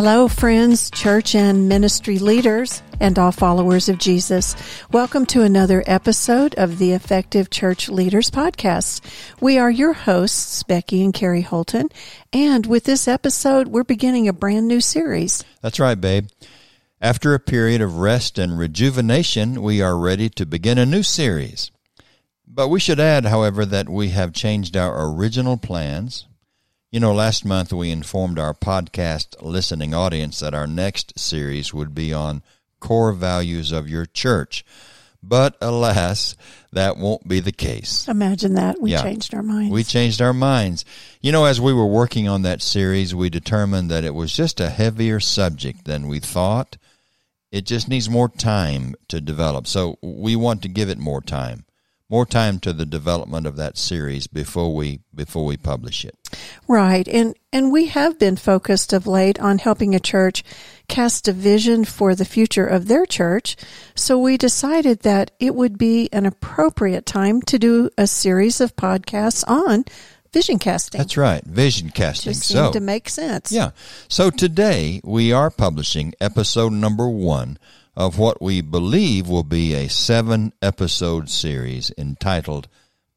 Hello, friends, church and ministry leaders, and all followers of Jesus. Welcome to another episode of the Effective Church Leaders Podcast. We are your hosts, Becky and Kerry Holton, and with this episode, we're beginning a brand new series. That's right, babe. After a period of rest and rejuvenation, we are ready to begin a new series. But we should add, however, that we have changed our original plans you know, last month we informed our podcast listening audience that our next series would be on core values of your church. But alas, that won't be the case. Imagine that. We yeah. changed our minds. We changed our minds. You know, as we were working on that series, we determined that it was just a heavier subject than we thought. It just needs more time to develop. So we want to give it more time more time to the development of that series before we before we publish it. Right. And and we have been focused of late on helping a church cast a vision for the future of their church. So we decided that it would be an appropriate time to do a series of podcasts on vision casting. That's right, vision casting. Just so to make sense. Yeah. So today we are publishing episode number one of what we believe will be a seven episode series entitled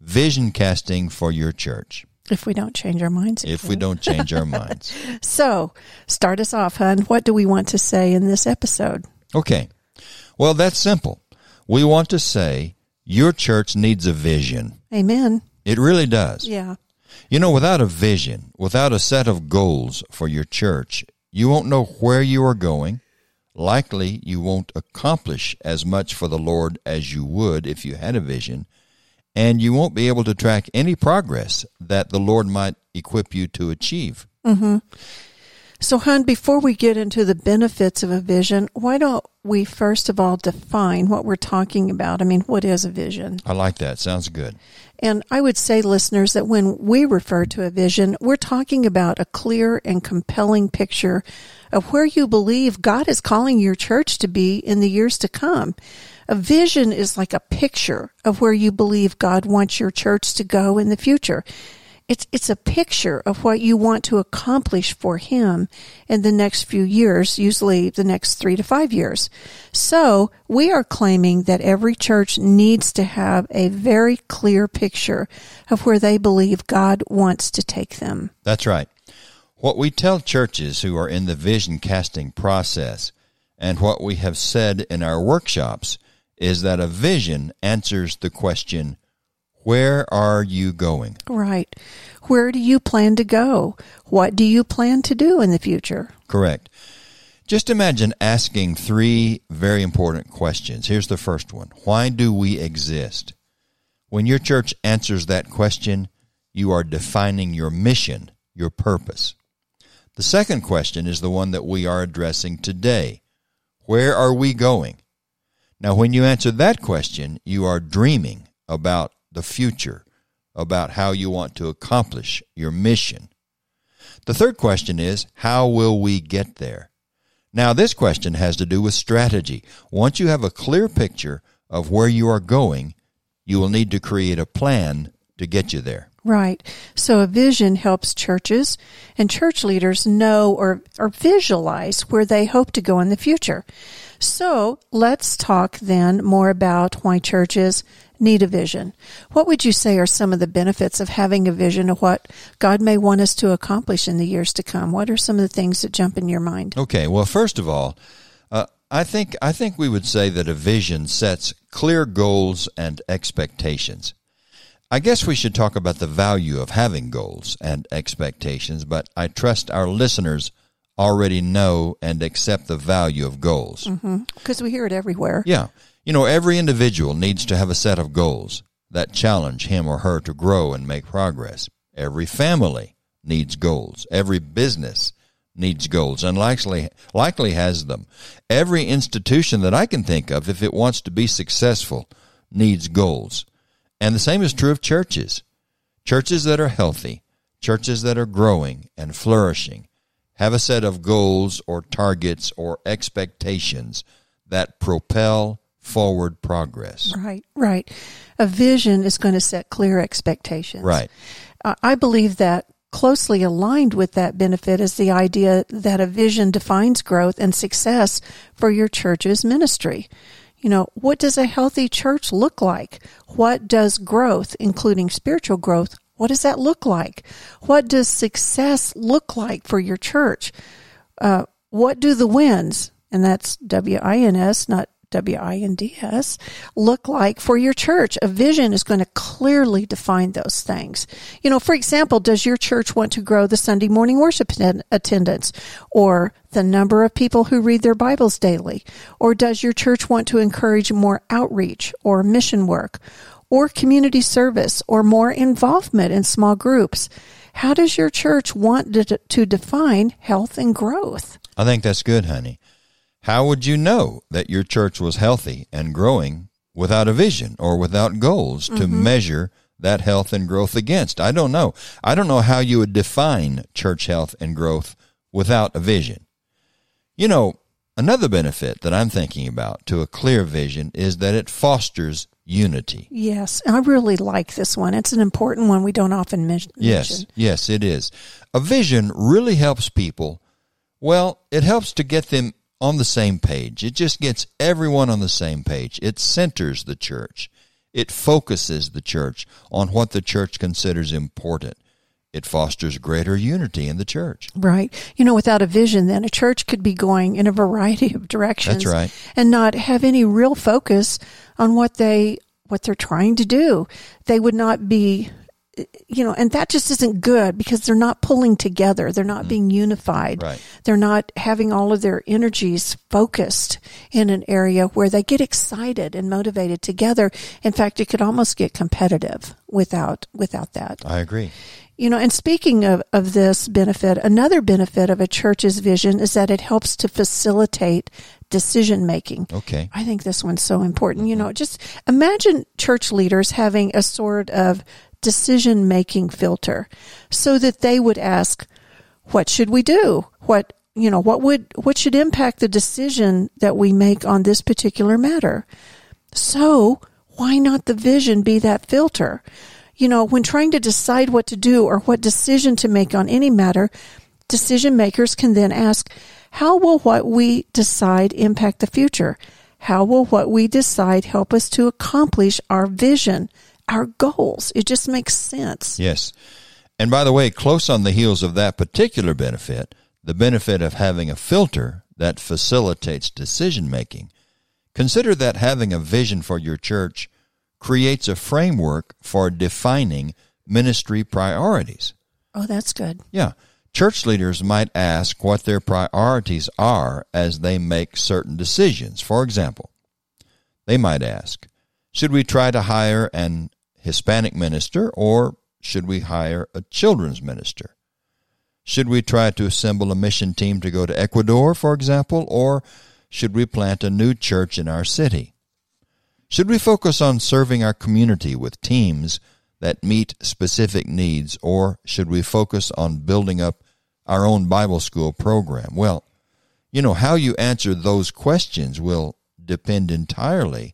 Vision Casting for Your Church. If we don't change our minds. If we don't change our minds. So, start us off, hon. What do we want to say in this episode? Okay. Well, that's simple. We want to say your church needs a vision. Amen. It really does. Yeah. You know, without a vision, without a set of goals for your church, you won't know where you are going likely you won't accomplish as much for the Lord as you would if you had a vision, and you won't be able to track any progress that the Lord might equip you to achieve. Mm-hmm. So, hon, before we get into the benefits of a vision, why don't we first of all define what we're talking about? I mean, what is a vision? I like that. Sounds good. And I would say, listeners, that when we refer to a vision, we're talking about a clear and compelling picture of where you believe God is calling your church to be in the years to come. A vision is like a picture of where you believe God wants your church to go in the future. It's, it's a picture of what you want to accomplish for him in the next few years, usually the next three to five years. So we are claiming that every church needs to have a very clear picture of where they believe God wants to take them. That's right. What we tell churches who are in the vision casting process and what we have said in our workshops is that a vision answers the question, where are you going? Right. Where do you plan to go? What do you plan to do in the future? Correct. Just imagine asking three very important questions. Here's the first one Why do we exist? When your church answers that question, you are defining your mission, your purpose. The second question is the one that we are addressing today Where are we going? Now, when you answer that question, you are dreaming about the future, about how you want to accomplish your mission. The third question is, how will we get there? Now, this question has to do with strategy. Once you have a clear picture of where you are going, you will need to create a plan to get you there. Right. So a vision helps churches and church leaders know or, or visualize where they hope to go in the future. So let's talk then more about why churches need a vision. What would you say are some of the benefits of having a vision of what God may want us to accomplish in the years to come? What are some of the things that jump in your mind? Okay, well, first of all, uh, I think I think we would say that a vision sets clear goals and expectations. I guess we should talk about the value of having goals and expectations, but I trust our listeners already know and accept the value of goals. Because mm-hmm. we hear it everywhere. Yeah. You know, every individual needs to have a set of goals that challenge him or her to grow and make progress. Every family needs goals. Every business needs goals and likely, likely has them. Every institution that I can think of, if it wants to be successful, needs goals. And the same is true of churches. Churches that are healthy, churches that are growing and flourishing, have a set of goals or targets or expectations that propel forward progress. Right, right. A vision is going to set clear expectations. Right. Uh, I believe that closely aligned with that benefit is the idea that a vision defines growth and success for your church's ministry. You know, what does a healthy church look like? What does growth, including spiritual growth, what does that look like? What does success look like for your church? Uh, what do the wins, and that's W I N S, not W I N D S, look like for your church? A vision is going to clearly define those things. You know, for example, does your church want to grow the Sunday morning worship attendance or the number of people who read their Bibles daily? Or does your church want to encourage more outreach or mission work? Or community service or more involvement in small groups. How does your church want to, to define health and growth? I think that's good, honey. How would you know that your church was healthy and growing without a vision or without goals to mm-hmm. measure that health and growth against? I don't know. I don't know how you would define church health and growth without a vision. You know, another benefit that I'm thinking about to a clear vision is that it fosters unity. Yes, I really like this one. It's an important one we don't often mention. Yes, yes, it is. A vision really helps people. Well, it helps to get them on the same page. It just gets everyone on the same page. It centers the church. It focuses the church on what the church considers important it fosters greater unity in the church. Right. You know, without a vision, then a church could be going in a variety of directions. That's right. And not have any real focus on what they what they're trying to do. They would not be you know, and that just isn't good because they're not pulling together. They're not mm being unified. Right. They're not having all of their energies focused in an area where they get excited and motivated together. In fact, it could almost get competitive without without that. I agree. You know, and speaking of, of this benefit, another benefit of a church's vision is that it helps to facilitate decision making. Okay. I think this one's so important. You mm-hmm. know, just imagine church leaders having a sort of decision making filter so that they would ask, what should we do? What, you know, what would, what should impact the decision that we make on this particular matter? So why not the vision be that filter? You know, when trying to decide what to do or what decision to make on any matter, decision makers can then ask, how will what we decide impact the future? How will what we decide help us to accomplish our vision, our goals? It just makes sense. Yes. And by the way, close on the heels of that particular benefit, the benefit of having a filter that facilitates decision making, consider that having a vision for your church creates a framework for defining ministry priorities. Oh, that's good. Yeah. Church leaders might ask what their priorities are as they make certain decisions. For example, they might ask, should we try to hire an Hispanic minister or should we hire a children's minister? Should we try to assemble a mission team to go to Ecuador, for example, or should we plant a new church in our city? Should we focus on serving our community with teams that meet specific needs, or should we focus on building up our own Bible school program? Well, you know, how you answer those questions will depend entirely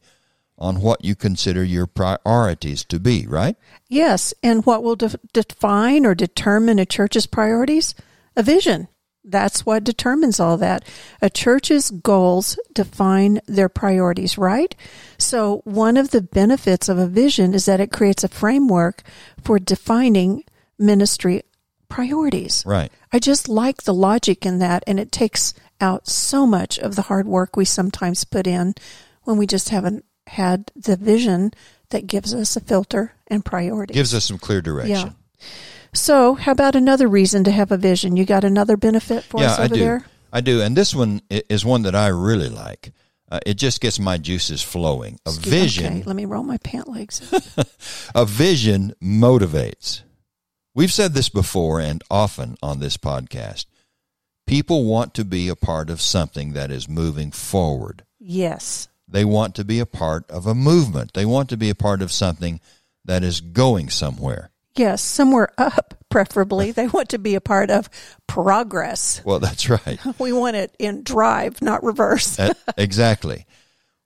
on what you consider your priorities to be, right? Yes. And what will de- define or determine a church's priorities? A vision. That's what determines all that. A church's goals define their priorities, right? So one of the benefits of a vision is that it creates a framework for defining ministry priorities. Right. I just like the logic in that and it takes out so much of the hard work we sometimes put in when we just haven't had the vision that gives us a filter and priorities. Gives us some clear direction. Yeah. So, how about another reason to have a vision? You got another benefit for yeah, us over I do. there? I do. And this one is one that I really like. Uh, it just gets my juices flowing. A Excuse, vision. Okay, let me roll my pant legs. a vision motivates. We've said this before and often on this podcast. People want to be a part of something that is moving forward. Yes. They want to be a part of a movement. They want to be a part of something that is going somewhere. Yes, somewhere up, preferably. They want to be a part of progress. Well, that's right. We want it in drive, not reverse. exactly.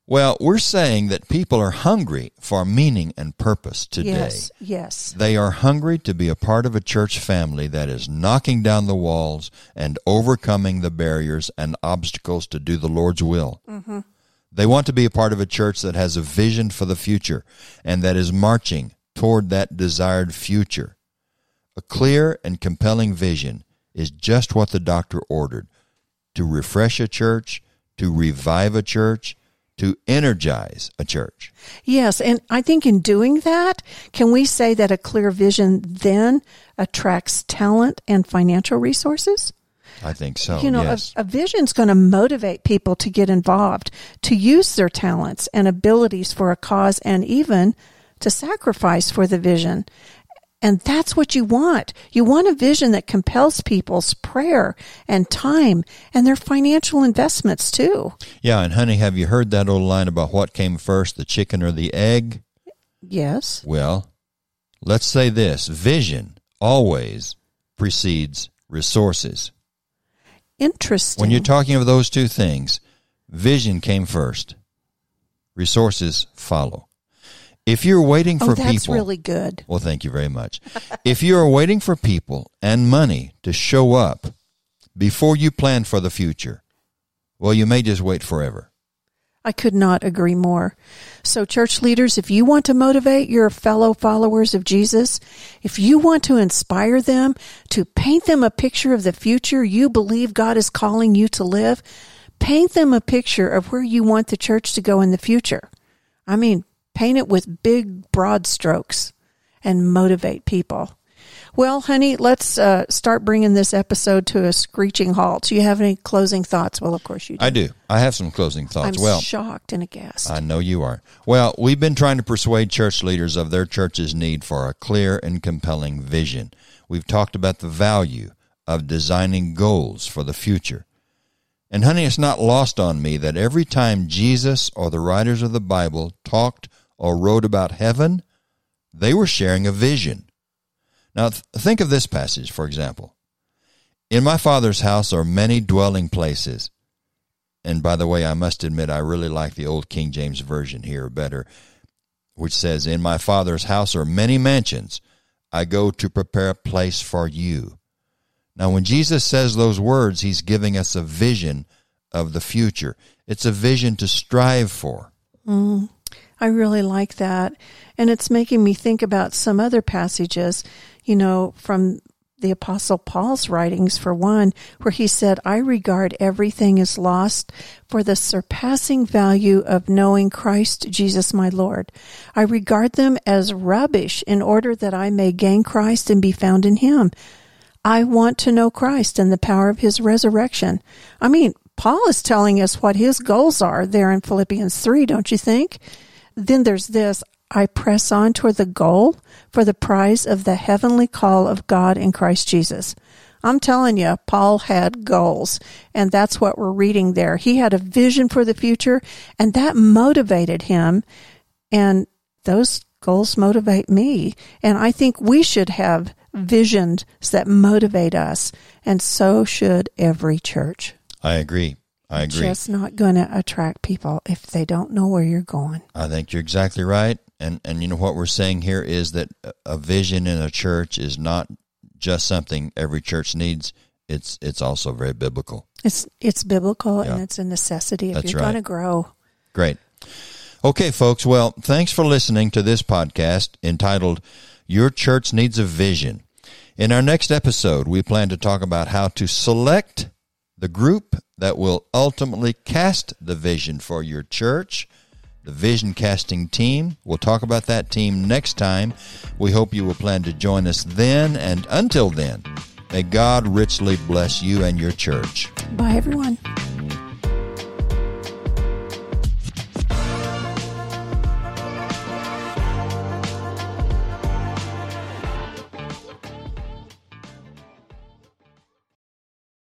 Well, we're saying that people are hungry for meaning and purpose today. Yes, yes. They are hungry to be a part of a church family that is knocking down the walls and overcoming the barriers and obstacles to do the Lord's will. Mm-hmm. They want to be a part of a church that has a vision for the future and that is marching toward that desired future. A clear and compelling vision is just what the doctor ordered to refresh a church, to revive a church, to energize a church. Yes, and I think in doing that, can we say that a clear vision then attracts talent and financial resources? I think so. You know, yes. a, a vision is going to motivate people to get involved, to use their talents and abilities for a cause, and even to sacrifice for the vision. And that's what you want. You want a vision that compels people's prayer and time and their financial investments too. yeah, and honey, have you heard that old line about what came first, the chicken or the egg? Yes. Well, let's say this vision always precedes resources. Interesting. When you're talking of those two things, vision came first, resources follow. If you're waiting for oh, for that's people, really good. well, thank you very much. if you are waiting for people and money to show up before you plan for the future, well, you may just wait forever. I could not agree more. So, church leaders, if you want to motivate your fellow followers of Jesus, if you want to inspire them, to paint them a picture of the future you believe God is calling you to live, paint them a picture of where you want the church to go in the future. I mean, paint it with big, broad strokes and motivate people. Well, honey, let's uh, start bringing this episode to a screeching halt. Do you have any closing thoughts? Well, of course you do. I do. I have some closing thoughts. I'm well, shocked and aghast. I know you are. Well, we've been trying to persuade church leaders of their church's need for a clear and compelling vision. We've talked about the value of designing goals for the future. And honey, it's not lost on me that every time Jesus or the writers of the Bible talked or wrote about heaven, they were sharing a vision. Now, th- think of this passage, for example. In my Father's house are many dwelling places. And by the way, I must admit, I really like the old King James Version here better, which says, In my Father's house are many mansions. I go to prepare a place for you. Now, when Jesus says those words, he's giving us a vision of the future. It's a vision to strive for. Mm-hmm. I really like that. And it's making me think about some other passages, you know, from the Apostle Paul's writings, for one, where he said, I regard everything as lost for the surpassing value of knowing Christ Jesus my Lord. I regard them as rubbish in order that I may gain Christ and be found in him. I want to know Christ and the power of his resurrection. I mean, Paul is telling us what his goals are there in Philippians 3, don't you think? Then there's this I press on toward the goal for the prize of the heavenly call of God in Christ Jesus. I'm telling you, Paul had goals, and that's what we're reading there. He had a vision for the future, and that motivated him, and those goals motivate me. And I think we should have visions that motivate us, and so should every church. I agree. I agree. It's just not going to attract people if they don't know where you're going. I think you're exactly right. And and you know what we're saying here is that a- a vision in a church is not just something every church needs. It's it's also very biblical. It's it's biblical Yeah. and it's a necessity if That's you're right. going to grow. Great. Okay, folks. Well, thanks for listening to this podcast entitled Your Church Needs a Vision. In our next episode, we plan to talk about how to select the group that will ultimately cast the vision for your church, the vision casting team. We'll talk about that team next time. We hope you will plan to join us then. And until then, may God richly bless you and your church. Bye, everyone.